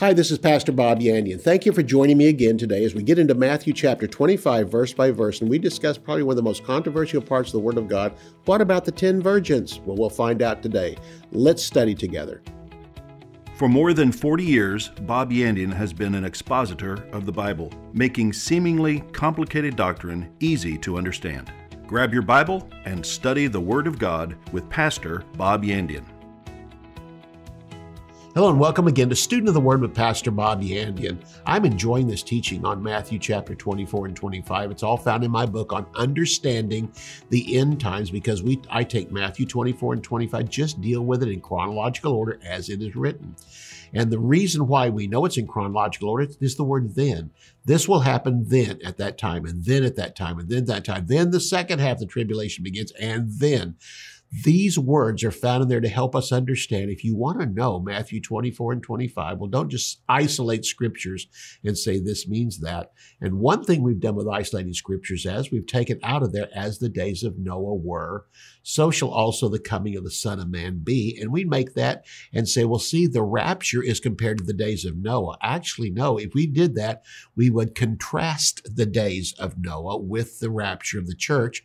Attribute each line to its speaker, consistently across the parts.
Speaker 1: Hi, this is Pastor Bob Yandian. Thank you for joining me again today as we get into Matthew chapter 25, verse by verse, and we discuss probably one of the most controversial parts of the Word of God. What about the ten virgins? Well, we'll find out today. Let's study together.
Speaker 2: For more than 40 years, Bob Yandian has been an expositor of the Bible, making seemingly complicated doctrine easy to understand. Grab your Bible and study the Word of God with Pastor Bob Yandian.
Speaker 1: Hello and welcome again to Student of the Word with Pastor Bob Yandian. I'm enjoying this teaching on Matthew chapter 24 and 25. It's all found in my book on understanding the end times because we I take Matthew 24 and 25, just deal with it in chronological order as it is written. And the reason why we know it's in chronological order is the word then. This will happen then at that time, and then at that time, and then that time. Then the second half of the tribulation begins, and then. These words are found in there to help us understand. If you want to know Matthew 24 and 25, well, don't just isolate scriptures and say this means that. And one thing we've done with isolating scriptures as we've taken out of there as the days of Noah were, so shall also the coming of the Son of Man be. And we make that and say, well, see, the rapture is compared to the days of Noah. Actually, no, if we did that, we would contrast the days of Noah with the rapture of the church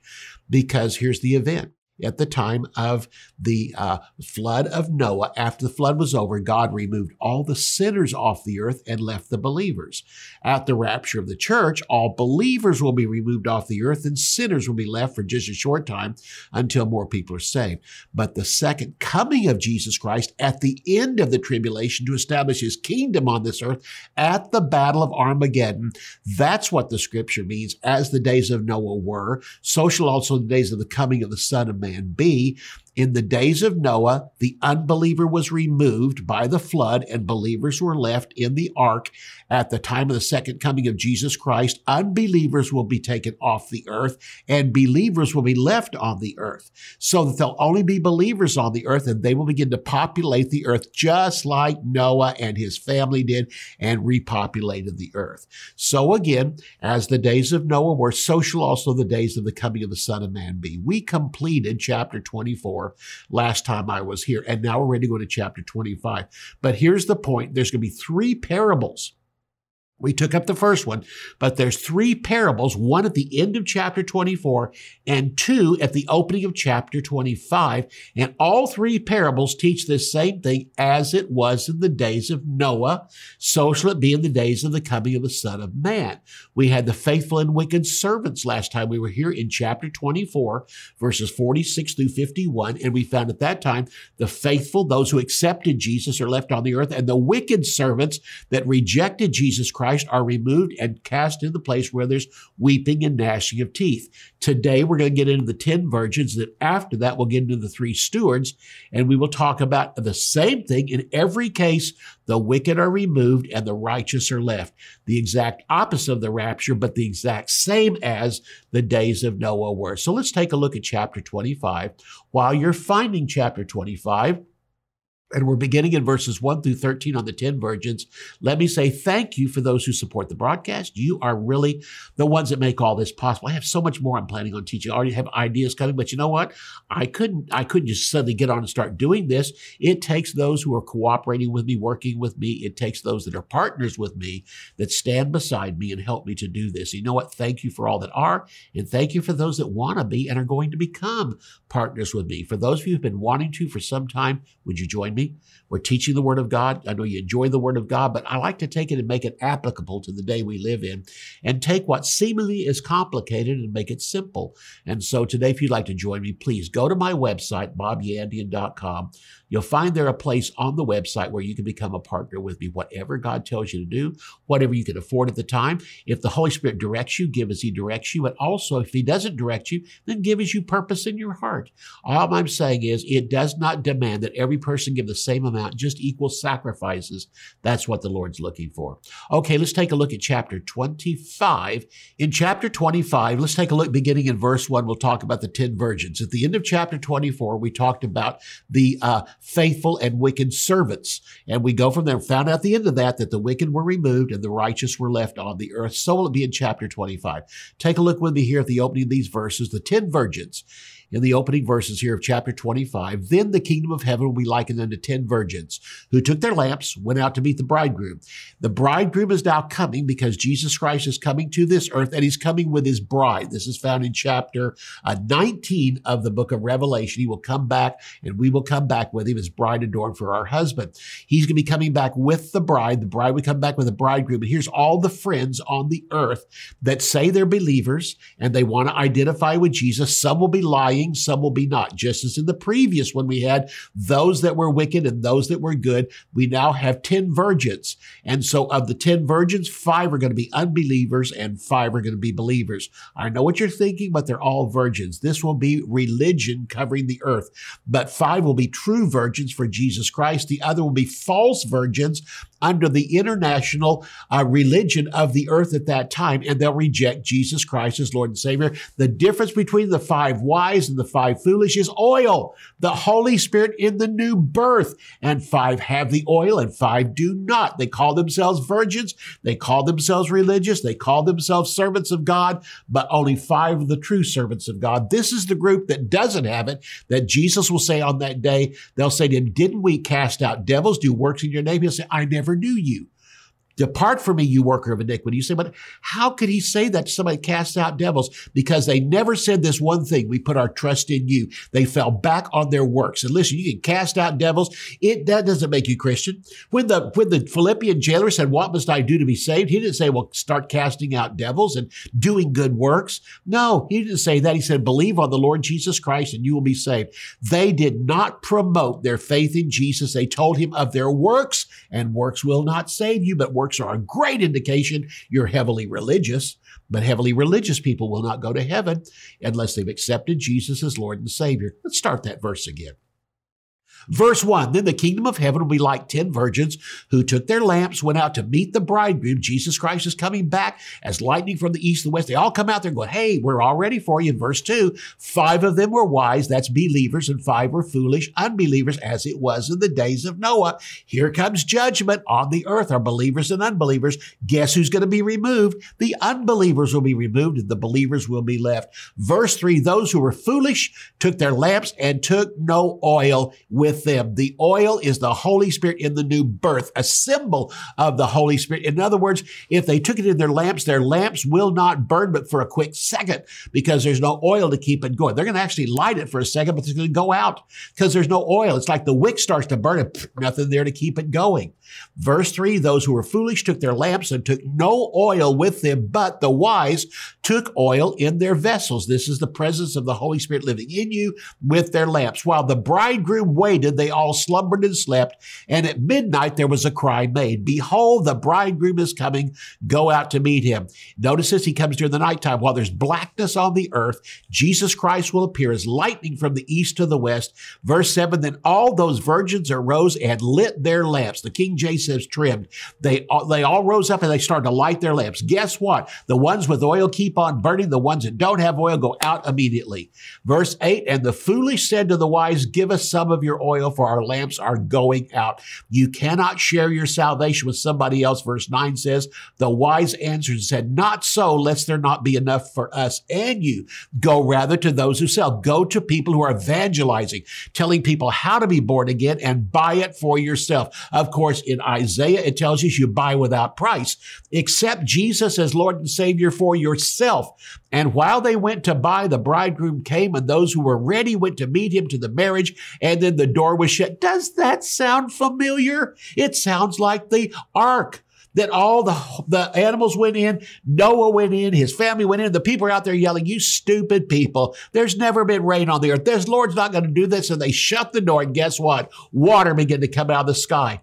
Speaker 1: because here's the event at the time of the uh, flood of Noah, after the flood was over, God removed all the sinners off the earth and left the believers. At the rapture of the church, all believers will be removed off the earth and sinners will be left for just a short time until more people are saved. But the second coming of Jesus Christ at the end of the tribulation to establish his kingdom on this earth at the battle of Armageddon, that's what the scripture means. As the days of Noah were, so shall also the days of the coming of the Son of Man be. In the days of Noah, the unbeliever was removed by the flood and believers were left in the ark. At the time of the second coming of Jesus Christ, unbelievers will be taken off the earth and believers will be left on the earth so that there'll only be believers on the earth and they will begin to populate the earth just like Noah and his family did and repopulated the earth. So again, as the days of Noah were, so shall also the days of the coming of the Son of Man be. We completed chapter 24 last time I was here. And now we're ready to go to chapter 25. But here's the point there's going to be three parables we took up the first one, but there's three parables, one at the end of chapter 24 and two at the opening of chapter 25. And all three parables teach the same thing as it was in the days of Noah, so shall it be in the days of the coming of the Son of Man. We had the faithful and wicked servants last time we were here in chapter 24, verses 46 through 51. And we found at that time the faithful, those who accepted Jesus, are left on the earth, and the wicked servants that rejected Jesus Christ Christ are removed and cast in the place where there's weeping and gnashing of teeth. Today, we're going to get into the 10 virgins. That after that, we'll get into the three stewards, and we will talk about the same thing. In every case, the wicked are removed and the righteous are left. The exact opposite of the rapture, but the exact same as the days of Noah were. So let's take a look at chapter 25. While you're finding chapter 25, and we're beginning in verses 1 through 13 on the 10 virgins. Let me say thank you for those who support the broadcast. You are really the ones that make all this possible. I have so much more I'm planning on teaching. I already have ideas coming, but you know what? I couldn't I couldn't just suddenly get on and start doing this. It takes those who are cooperating with me, working with me. It takes those that are partners with me that stand beside me and help me to do this. You know what? Thank you for all that are, and thank you for those that want to be and are going to become partners with me. For those of you who've been wanting to for some time, would you join me? We're teaching the Word of God. I know you enjoy the Word of God, but I like to take it and make it applicable to the day we live in and take what seemingly is complicated and make it simple. And so today, if you'd like to join me, please go to my website, bobyandian.com. You'll find there a place on the website where you can become a partner with me, whatever God tells you to do, whatever you can afford at the time. If the Holy Spirit directs you, give as He directs you. And also, if He doesn't direct you, then give as you purpose in your heart. All I'm saying is, it does not demand that every person give the same amount, just equal sacrifices. That's what the Lord's looking for. Okay, let's take a look at chapter 25. In chapter 25, let's take a look beginning in verse 1. We'll talk about the 10 virgins. At the end of chapter 24, we talked about the uh, faithful and wicked servants. And we go from there, found out at the end of that, that the wicked were removed and the righteous were left on the earth. So will it be in chapter 25. Take a look with me here at the opening of these verses, the 10 virgins. In the opening verses here of chapter 25. Then the kingdom of heaven will be likened unto ten virgins who took their lamps, went out to meet the bridegroom. The bridegroom is now coming because Jesus Christ is coming to this earth and he's coming with his bride. This is found in chapter uh, 19 of the book of Revelation. He will come back and we will come back with him as bride adorned for our husband. He's going to be coming back with the bride. The bride will come back with the bridegroom. And here's all the friends on the earth that say they're believers and they want to identify with Jesus. Some will be lying, some will be not. Just as in the previous one, we had those that were wicked and those that were good. We now have 10 virgins. And so of the 10 virgins, five are going to be unbelievers and five are going to be believers. I know what you're thinking, but they're all virgins. This will be religion covering the earth. But five will be true virgins for Jesus Christ. The other will be false virgins under the international uh, religion of the earth at that time, and they'll reject Jesus Christ as Lord and Savior. The difference between the five wise and the five foolish is oil, the Holy Spirit in the new birth. And five have the oil and five do not. They call themselves virgins. They call themselves religious. They call themselves servants of God, but only five are the true servants of God. This is the group that doesn't have it, that Jesus will say on that day, they'll say to him, didn't we cast out devils, do works in your name? He'll say, I never knew you. Depart from me, you worker of iniquity. You say, but how could he say that somebody casts out devils? Because they never said this one thing. We put our trust in you. They fell back on their works. And listen, you can cast out devils. It, that doesn't make you Christian. When the, when the Philippian jailer said, what must I do to be saved? He didn't say, well, start casting out devils and doing good works. No, he didn't say that. He said, believe on the Lord Jesus Christ and you will be saved. They did not promote their faith in Jesus. They told him of their works and works will not save you, but works works are a great indication you're heavily religious, but heavily religious people will not go to heaven unless they've accepted Jesus as Lord and Savior. Let's start that verse again. Verse 1 Then the kingdom of heaven will be like ten virgins who took their lamps, went out to meet the bridegroom. Jesus Christ is coming back as lightning from the east and the west. They all come out there going, Hey, we're all ready for you. In verse 2 Five of them were wise, that's believers, and five were foolish, unbelievers, as it was in the days of Noah. Here comes judgment on the earth, are believers and unbelievers. Guess who's going to be removed? The unbelievers will be removed, and the believers will be left. Verse 3 Those who were foolish took their lamps and took no oil with with them. The oil is the Holy Spirit in the new birth, a symbol of the Holy Spirit. In other words, if they took it in their lamps, their lamps will not burn but for a quick second because there's no oil to keep it going. They're going to actually light it for a second, but it's going to go out because there's no oil. It's like the wick starts to burn and nothing there to keep it going. Verse 3 Those who were foolish took their lamps and took no oil with them, but the wise took oil in their vessels. This is the presence of the Holy Spirit living in you with their lamps. While the bridegroom waited, they all slumbered and slept. And at midnight there was a cry made Behold, the bridegroom is coming. Go out to meet him. Notice this, he comes during the nighttime. While there's blackness on the earth, Jesus Christ will appear as lightning from the east to the west. Verse 7 Then all those virgins arose and lit their lamps. The King James says trimmed. They, they all rose up and they started to light their lamps. Guess what? The ones with oil keep on burning. The ones that don't have oil go out immediately. Verse 8 And the foolish said to the wise, Give us some of your oil, for our lamps are going out. You cannot share your salvation with somebody else. Verse 9 says, The wise answered and said, Not so, lest there not be enough for us and you. Go rather to those who sell. Go to people who are evangelizing, telling people how to be born again and buy it for yourself. Of course, in Isaiah, it tells you you buy without price. Accept Jesus as Lord and Savior for yourself. And while they went to buy, the bridegroom came, and those who were ready went to meet him to the marriage, and then the door was shut. Does that sound familiar? It sounds like the ark that all the, the animals went in, Noah went in, his family went in, the people are out there yelling, you stupid people. There's never been rain on the earth. This Lord's not going to do this. And they shut the door and guess what? Water began to come out of the sky.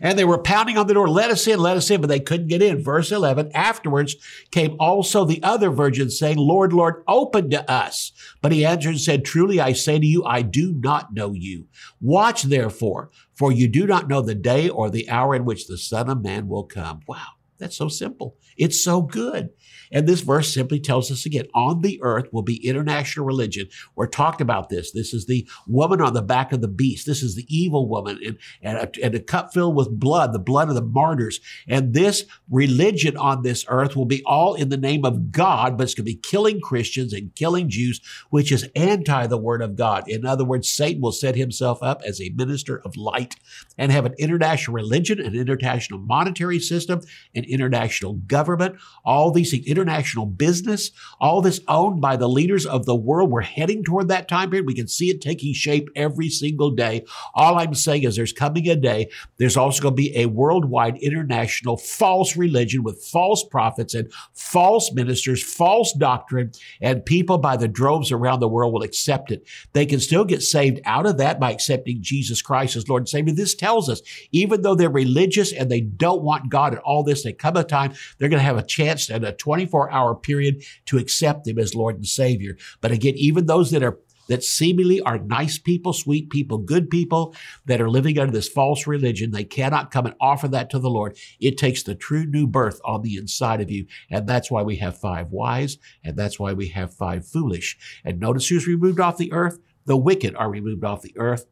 Speaker 1: And they were pounding on the door, let us in, let us in, but they couldn't get in. Verse 11, afterwards came also the other virgins saying, Lord, Lord, open to us. But he answered and said, truly I say to you, I do not know you. Watch therefore, for you do not know the day or the hour in which the son of man will come. Wow. That's so simple. It's so good. And this verse simply tells us again, on the earth will be international religion. We're talked about this. This is the woman on the back of the beast. This is the evil woman and, and, a, and a cup filled with blood, the blood of the martyrs. And this religion on this earth will be all in the name of God, but it's going to be killing Christians and killing Jews, which is anti the word of God. In other words, Satan will set himself up as a minister of light and have an international religion, an international monetary system, an international government, all these things international business, all this owned by the leaders of the world. We're heading toward that time period. We can see it taking shape every single day. All I'm saying is there's coming a day, there's also going to be a worldwide international false religion with false prophets and false ministers, false doctrine, and people by the droves around the world will accept it. They can still get saved out of that by accepting Jesus Christ as Lord and Savior. This tells us, even though they're religious and they don't want God and all this, they come a time they're going to have a chance at a 20 24 hour period to accept him as Lord and Savior. But again, even those that are that seemingly are nice people, sweet people, good people that are living under this false religion. They cannot come and offer that to the Lord. It takes the true new birth on the inside of you. And that's why we have five wise and that's why we have five foolish. And notice who's removed off the earth? The wicked are removed off the earth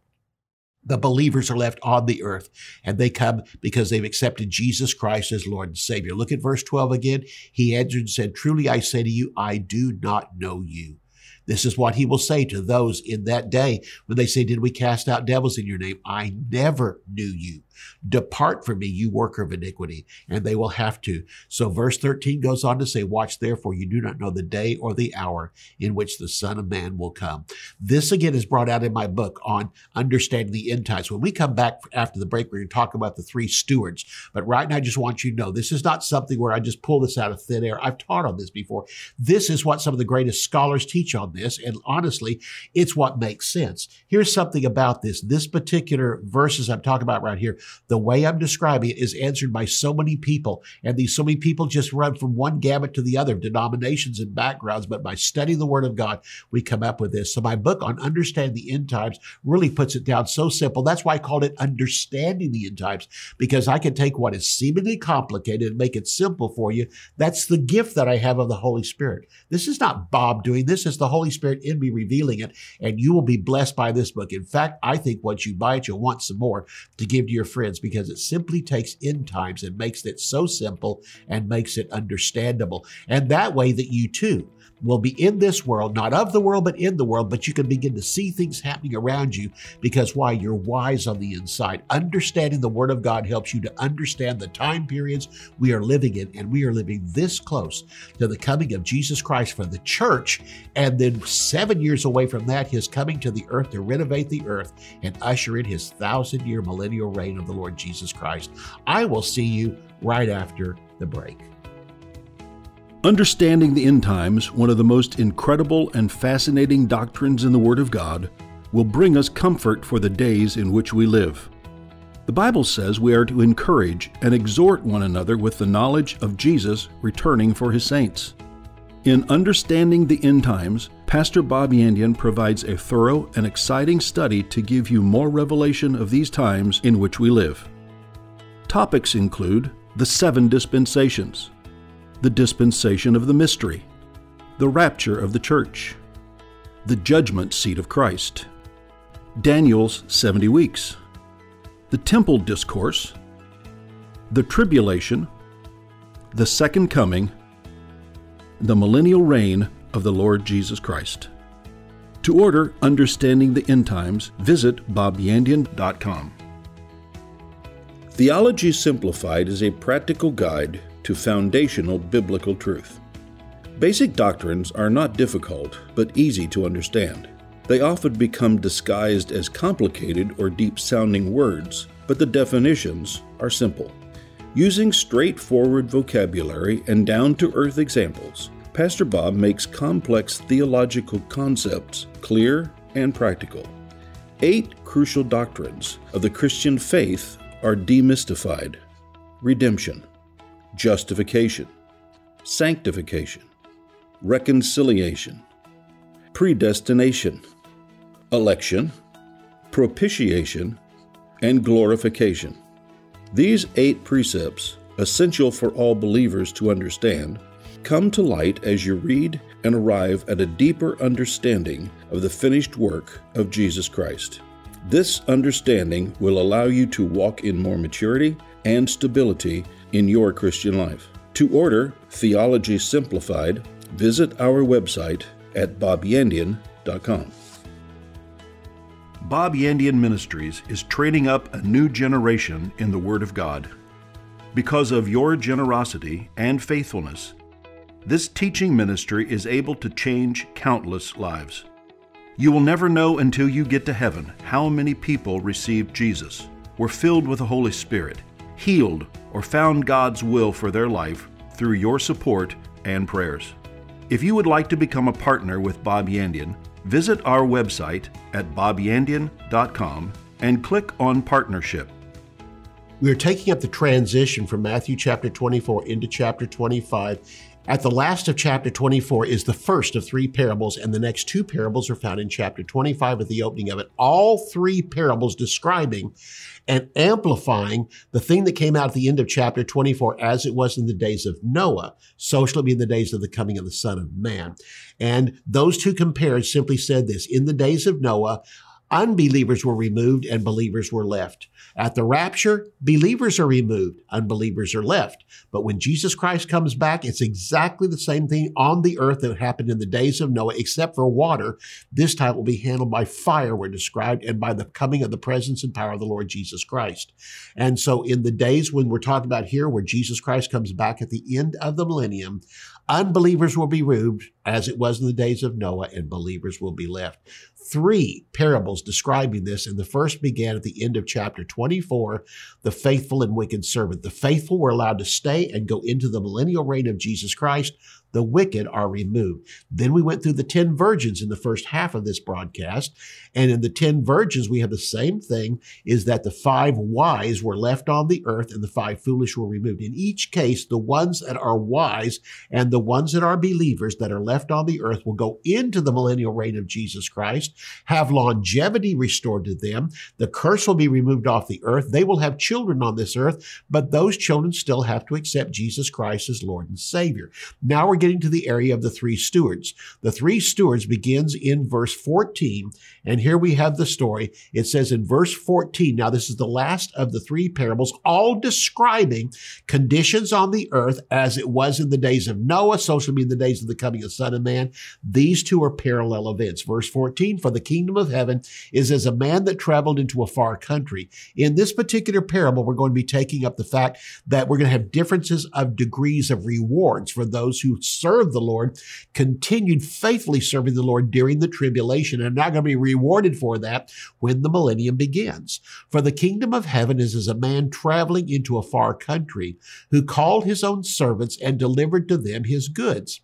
Speaker 1: the believers are left on the earth and they come because they've accepted Jesus Christ as Lord and Savior. Look at verse 12 again. He answered and said, Truly I say to you, I do not know you. This is what he will say to those in that day when they say, Did we cast out devils in your name? I never knew you. Depart from me, you worker of iniquity. And they will have to. So verse 13 goes on to say, Watch therefore, you do not know the day or the hour in which the Son of Man will come. This again is brought out in my book on understanding the end times. When we come back after the break, we're going to talk about the three stewards. But right now, I just want you to know this is not something where I just pull this out of thin air. I've taught on this before. This is what some of the greatest scholars teach on this. And honestly, it's what makes sense. Here's something about this. This particular verses I'm talking about right here the way I'm describing it is answered by so many people. And these so many people just run from one gamut to the other, denominations and backgrounds. But by studying the Word of God, we come up with this. So my book on understanding the end times really puts it down so simple. That's why I called it understanding the end times, because I can take what is seemingly complicated and make it simple for you. That's the gift that I have of the Holy Spirit. This is not Bob doing this. It's the Holy Spirit in me revealing it. And you will be blessed by this book. In fact, I think once you buy it, you'll want some more to give to your friends because it simply takes end times and makes it so simple and makes it understandable. And that way that you too will be in this world, not of the world, but in the world, but you can begin to see things happening around you because why? You're wise on the inside. Understanding the Word of God helps you to understand the time periods we are living in, and we are living this close to the coming of Jesus Christ for the church, and then seven years away from that, His coming to the earth to renovate the earth and usher in His thousand year millennial reign of the Lord Jesus Christ. I will see you right after the break.
Speaker 2: Understanding the end times, one of the most incredible and fascinating doctrines in the Word of God, will bring us comfort for the days in which we live. The Bible says we are to encourage and exhort one another with the knowledge of Jesus returning for his saints. In Understanding the End Times, Pastor Bob Yandian provides a thorough and exciting study to give you more revelation of these times in which we live. Topics include the seven dispensations, the dispensation of the mystery, the rapture of the church, the judgment seat of Christ, Daniel's 70 weeks, the temple discourse, the tribulation, the second coming, the millennial reign of the Lord Jesus Christ. To order Understanding the End Times, visit bobyandian.com. Theology Simplified is a practical guide to foundational biblical truth. Basic doctrines are not difficult, but easy to understand. They often become disguised as complicated or deep sounding words, but the definitions are simple. Using straightforward vocabulary and down to earth examples, Pastor Bob makes complex theological concepts clear and practical. Eight crucial doctrines of the Christian faith are demystified redemption, justification, sanctification, reconciliation, predestination, election, propitiation, and glorification. These eight precepts essential for all believers to understand, come to light as you read and arrive at a deeper understanding of the finished work of Jesus Christ. This understanding will allow you to walk in more maturity and stability in your Christian life. To order Theology Simplified, visit our website at bobyandian.com. Bob Yandian Ministries is training up a new generation in the Word of God. Because of your generosity and faithfulness, this teaching ministry is able to change countless lives. You will never know until you get to heaven how many people received Jesus, were filled with the Holy Spirit, healed, or found God's will for their life through your support and prayers. If you would like to become a partner with Bob Yandian, visit our website at bobyandian.com and click on Partnership.
Speaker 1: We are taking up the transition from Matthew chapter 24 into chapter 25. At the last of chapter 24 is the first of three parables, and the next two parables are found in chapter 25 at the opening of it. All three parables describing and amplifying the thing that came out at the end of chapter 24 as it was in the days of Noah, so shall it be in the days of the coming of the Son of Man. And those two compared simply said this, in the days of Noah, unbelievers were removed and believers were left. At the rapture, believers are removed, unbelievers are left. But when Jesus Christ comes back, it's exactly the same thing on the earth that happened in the days of Noah, except for water. This time will be handled by fire, we're described, and by the coming of the presence and power of the Lord Jesus Christ. And so in the days when we're talking about here, where Jesus Christ comes back at the end of the millennium, unbelievers will be removed as it was in the days of Noah, and believers will be left three parables describing this, and the first began at the end of chapter 24 the faithful and wicked servant. The faithful were allowed to stay and go into the millennial reign of Jesus Christ the wicked are removed. Then we went through the 10 virgins in the first half of this broadcast. And in the 10 virgins, we have the same thing is that the five wise were left on the earth and the five foolish were removed. In each case, the ones that are wise and the ones that are believers that are left on the earth will go into the millennial reign of Jesus Christ, have longevity restored to them. The curse will be removed off the earth. They will have children on this earth, but those children still have to accept Jesus Christ as Lord and Savior. Now we're getting to the area of the three stewards. The three stewards begins in verse 14. And here we have the story. It says in verse 14, now this is the last of the three parables, all describing conditions on the earth as it was in the days of Noah, so shall be in the days of the coming of Son of Man. These two are parallel events. Verse 14, for the kingdom of heaven is as a man that traveled into a far country. In this particular parable, we're going to be taking up the fact that we're going to have differences of degrees of rewards for those who served the Lord, continued faithfully serving the Lord during the tribulation, and are not going to be rewarded for that when the millennium begins. For the kingdom of heaven is as a man traveling into a far country who called his own servants and delivered to them his goods.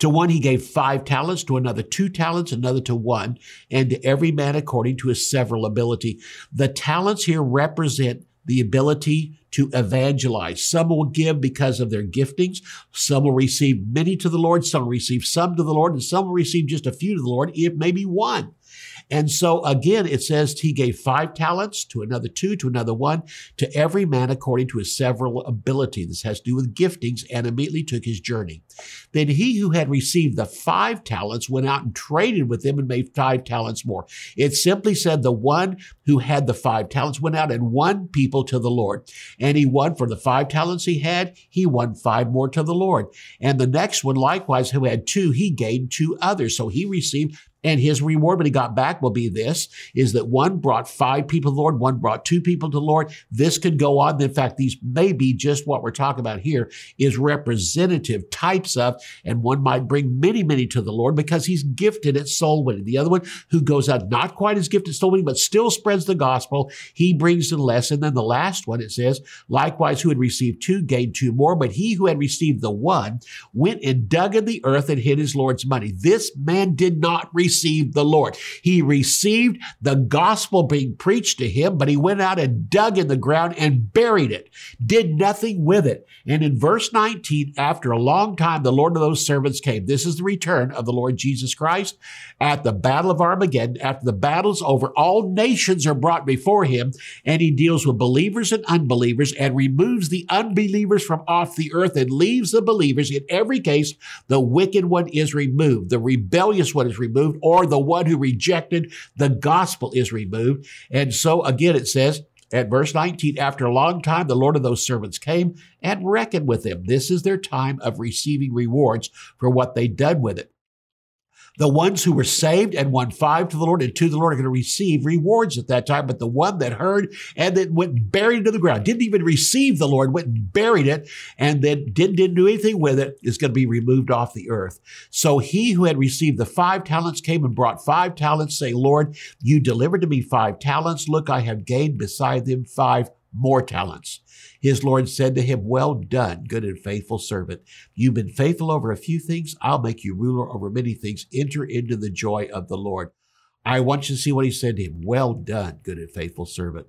Speaker 1: To one he gave five talents, to another two talents, another to one, and to every man according to his several ability. The talents here represent the ability to evangelize. Some will give because of their giftings. Some will receive many to the Lord. Some will receive some to the Lord, and some will receive just a few to the Lord, if maybe one. And so again, it says he gave five talents to another two, to another one, to every man according to his several ability. This has to do with giftings and immediately took his journey. Then he who had received the five talents went out and traded with them and made five talents more. It simply said the one who had the five talents went out and won people to the Lord. And he won for the five talents he had, he won five more to the Lord. And the next one, likewise, who had two, he gained two others. So he received and his reward when he got back will be this, is that one brought five people to the Lord, one brought two people to the Lord. This could go on. In fact, these may be just what we're talking about here is representative types of, and one might bring many, many to the Lord because he's gifted at soul winning. The other one who goes out not quite as gifted at soul winning, but still spreads the gospel, he brings in less. And then the last one, it says, likewise, who had received two gained two more, but he who had received the one went and dug in the earth and hid his Lord's money. This man did not receive received the Lord. He received the gospel being preached to him, but he went out and dug in the ground and buried it, did nothing with it. And in verse 19, after a long time, the Lord of those servants came. This is the return of the Lord Jesus Christ at the battle of Armageddon. After the battle's over, all nations are brought before him, and he deals with believers and unbelievers and removes the unbelievers from off the earth and leaves the believers. In every case, the wicked one is removed, the rebellious one is removed, or the one who rejected the gospel is removed. And so again, it says, at verse 19, after a long time, the Lord of those servants came and reckoned with them. This is their time of receiving rewards for what they done with it. The ones who were saved and won five to the Lord and two to the Lord are going to receive rewards at that time. But the one that heard and then went buried into the ground, didn't even receive the Lord, went and buried it, and then didn't, didn't do anything with it, is going to be removed off the earth. So he who had received the five talents came and brought five talents, saying, Lord, you delivered to me five talents. Look, I have gained beside them five more talents. His Lord said to him, Well done, good and faithful servant. You've been faithful over a few things. I'll make you ruler over many things. Enter into the joy of the Lord. I want you to see what he said to him. Well done, good and faithful servant.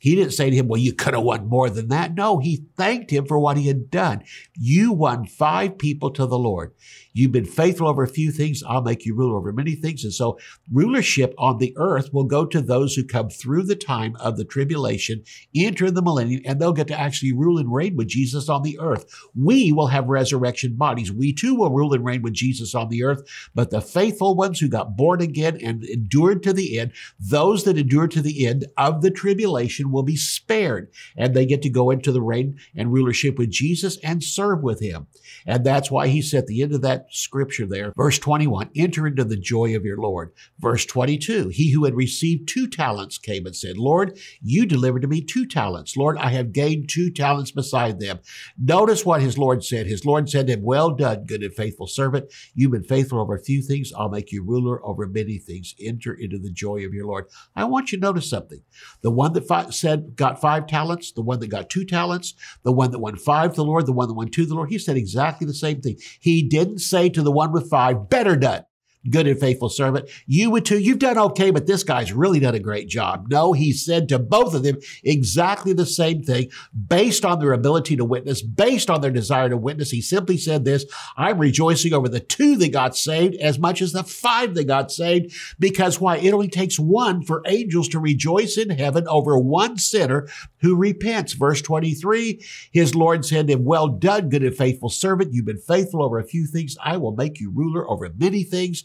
Speaker 1: He didn't say to him, Well, you could have won more than that. No, he thanked him for what he had done. You won five people to the Lord. You've been faithful over a few things. I'll make you ruler over many things. And so rulership on the earth will go to those who come through the time of the tribulation, enter the millennium, and they'll get to actually rule and reign with Jesus on the earth. We will have resurrection bodies. We too will rule and reign with Jesus on the earth. But the faithful ones who got born again and endured to the end, those that endure to the end of the tribulation will be spared and they get to go into the reign and rulership with Jesus and serve with him. And that's why he said at the end of that scripture there. Verse 21, enter into the joy of your Lord. Verse 22, he who had received two talents came and said, Lord, you delivered to me two talents. Lord, I have gained two talents beside them. Notice what his Lord said. His Lord said to him, well done, good and faithful servant. You've been faithful over a few things. I'll make you ruler over many things. Enter into the joy of your Lord. I want you to notice something. The one that said got five talents, the one that got two talents, the one that won five to the Lord, the one that won two to the Lord, he said exactly the same thing. He didn't say to the one with five, better done good and faithful servant. You would too. You've done okay, but this guy's really done a great job. No, he said to both of them exactly the same thing based on their ability to witness, based on their desire to witness. He simply said this, I'm rejoicing over the two that got saved as much as the five that got saved because why? It only takes one for angels to rejoice in heaven over one sinner who repents. Verse 23, his Lord said to him, well done, good and faithful servant. You've been faithful over a few things. I will make you ruler over many things.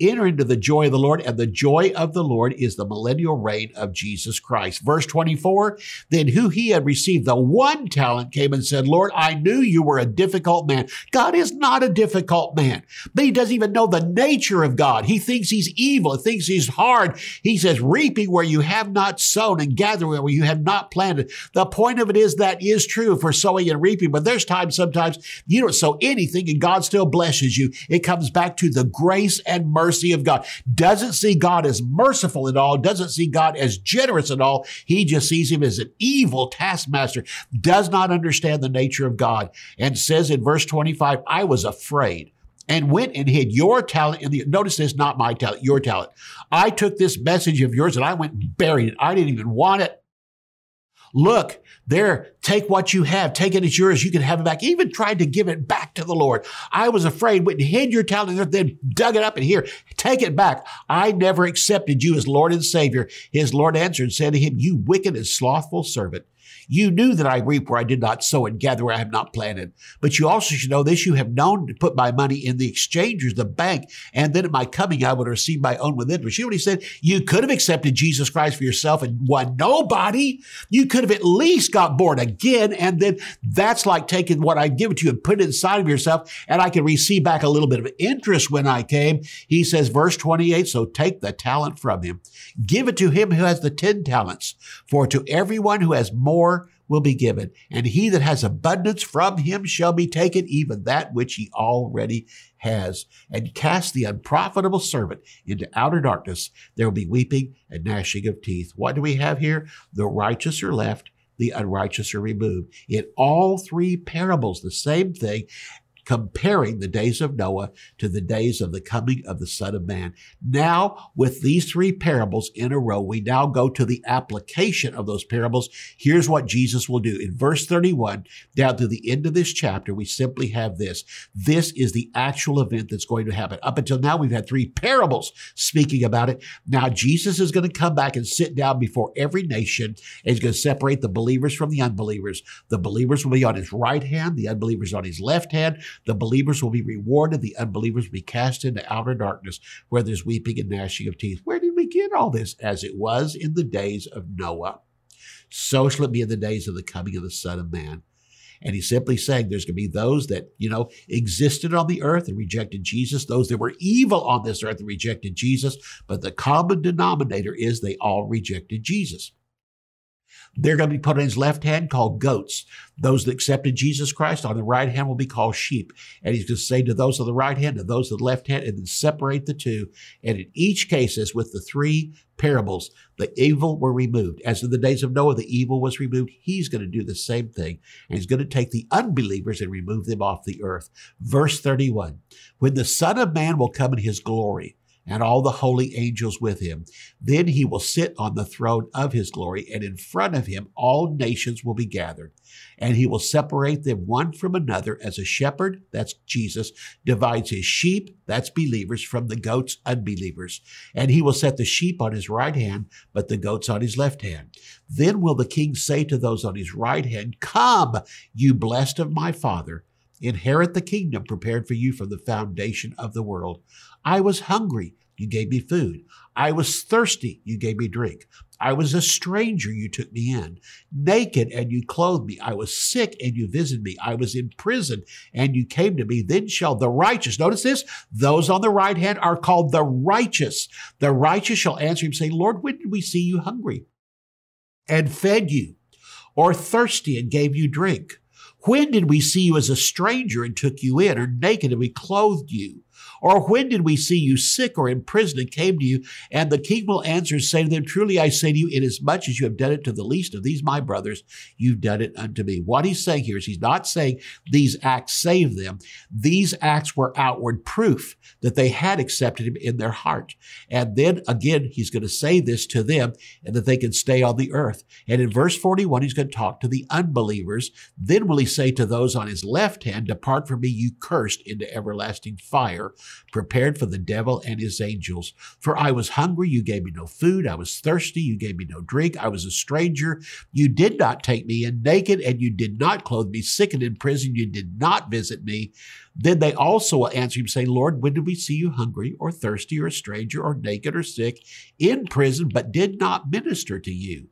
Speaker 1: Enter into the joy of the Lord, and the joy of the Lord is the millennial reign of Jesus Christ. Verse 24, then who he had received the one talent came and said, Lord, I knew you were a difficult man. God is not a difficult man, but he doesn't even know the nature of God. He thinks he's evil, he thinks he's hard. He says, reaping where you have not sown and gathering where you have not planted. The point of it is that is true for sowing and reaping, but there's times sometimes you don't sow anything and God still blesses you. It comes back to the grace and mercy of God. Doesn't see God as merciful at all, doesn't see God as generous at all. He just sees him as an evil taskmaster, does not understand the nature of God, and says in verse 25, I was afraid and went and hid your talent in the notice this not my talent your talent. I took this message of yours and i went and buried it. I didn't even want it. Look, there, take what you have, take it as yours, you can have it back. Even tried to give it back to the Lord. I was afraid, went and hid your talent, then dug it up and here, take it back. I never accepted you as Lord and Savior. His Lord answered and said to him, You wicked and slothful servant. You knew that I reap where I did not sow and gather where I have not planted. But you also should know this. You have known to put my money in the exchangers, the bank, and then at my coming, I would receive my own with interest. You know what he said? You could have accepted Jesus Christ for yourself and won nobody. You could have at least got born. And then that's like taking what I give to you and put it inside of yourself. And I can receive back a little bit of interest when I came. He says, verse 28, so take the talent from him. Give it to him who has the 10 talents. For to everyone who has more, will be given, and he that has abundance from him shall be taken even that which he already has. And cast the unprofitable servant into outer darkness. There will be weeping and gnashing of teeth. What do we have here? The righteous are left, the unrighteous are removed. In all three parables, the same thing. Comparing the days of Noah to the days of the coming of the Son of Man. Now, with these three parables in a row, we now go to the application of those parables. Here's what Jesus will do. In verse 31, down to the end of this chapter, we simply have this. This is the actual event that's going to happen. Up until now, we've had three parables speaking about it. Now, Jesus is going to come back and sit down before every nation and he's going to separate the believers from the unbelievers. The believers will be on his right hand, the unbelievers on his left hand. The believers will be rewarded. The unbelievers will be cast into outer darkness where there's weeping and gnashing of teeth. Where did we get all this? As it was in the days of Noah. So shall it be in the days of the coming of the Son of Man. And he's simply saying there's going to be those that, you know, existed on the earth and rejected Jesus, those that were evil on this earth and rejected Jesus. But the common denominator is they all rejected Jesus. They're going to be put on his left hand called goats. Those that accepted Jesus Christ on the right hand will be called sheep. And he's going to say to those on the right hand and those on the left hand and then separate the two. And in each case, as with the three parables, the evil were removed. As in the days of Noah, the evil was removed. He's going to do the same thing. And he's going to take the unbelievers and remove them off the earth. Verse 31. When the Son of Man will come in his glory, and all the holy angels with him. Then he will sit on the throne of his glory, and in front of him all nations will be gathered. And he will separate them one from another as a shepherd, that's Jesus, divides his sheep, that's believers, from the goats, unbelievers. And he will set the sheep on his right hand, but the goats on his left hand. Then will the king say to those on his right hand, Come, you blessed of my father Inherit the kingdom prepared for you from the foundation of the world. I was hungry. You gave me food. I was thirsty. You gave me drink. I was a stranger. You took me in. Naked and you clothed me. I was sick and you visited me. I was in prison and you came to me. Then shall the righteous, notice this, those on the right hand are called the righteous. The righteous shall answer him, say, Lord, when did we see you hungry and fed you or thirsty and gave you drink? When did we see you as a stranger and took you in, or naked and we clothed you? Or when did we see you sick or in prison and came to you? And the king will answer and say to them, Truly I say to you, inasmuch as you have done it to the least of these my brothers, you've done it unto me. What he's saying here is he's not saying these acts saved them. These acts were outward proof that they had accepted him in their heart. And then again, he's going to say this to them and that they can stay on the earth. And in verse 41, he's going to talk to the unbelievers. Then will he say to those on his left hand, Depart from me, you cursed, into everlasting fire prepared for the devil and his angels. For I was hungry, you gave me no food. I was thirsty, you gave me no drink. I was a stranger, you did not take me in naked, and you did not clothe me. Sick and in prison, you did not visit me. Then they also will answer him, saying, Lord, when did we see you hungry or thirsty or a stranger or naked or sick in prison, but did not minister to you?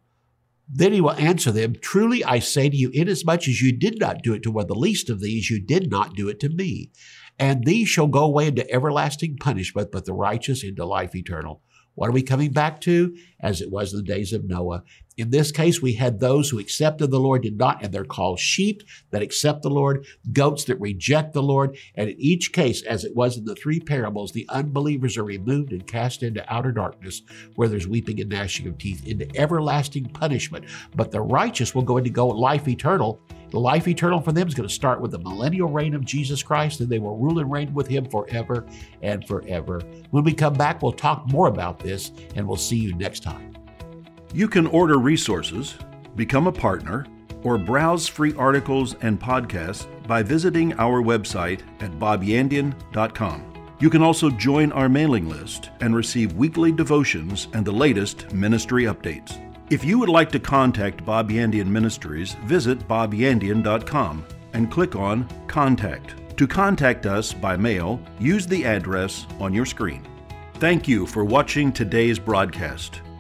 Speaker 1: Then he will answer them, Truly I say to you, inasmuch as you did not do it to one of the least of these, you did not do it to me. And these shall go away into everlasting punishment, but the righteous into life eternal. What are we coming back to? As it was in the days of Noah. In this case, we had those who accepted the Lord, did not, and they're called sheep that accept the Lord, goats that reject the Lord. And in each case, as it was in the three parables, the unbelievers are removed and cast into outer darkness where there's weeping and gnashing of teeth, into everlasting punishment. But the righteous will go into go life eternal. The life eternal for them is going to start with the millennial reign of Jesus Christ, and they will rule and reign with him forever and forever. When we come back, we'll talk more about this, and we'll see you next time.
Speaker 2: You can order resources, become a partner, or browse free articles and podcasts by visiting our website at bobyandian.com. You can also join our mailing list and receive weekly devotions and the latest ministry updates. If you would like to contact Bob Yandian Ministries, visit bobyandian.com and click on Contact. To contact us by mail, use the address on your screen. Thank you for watching today's broadcast.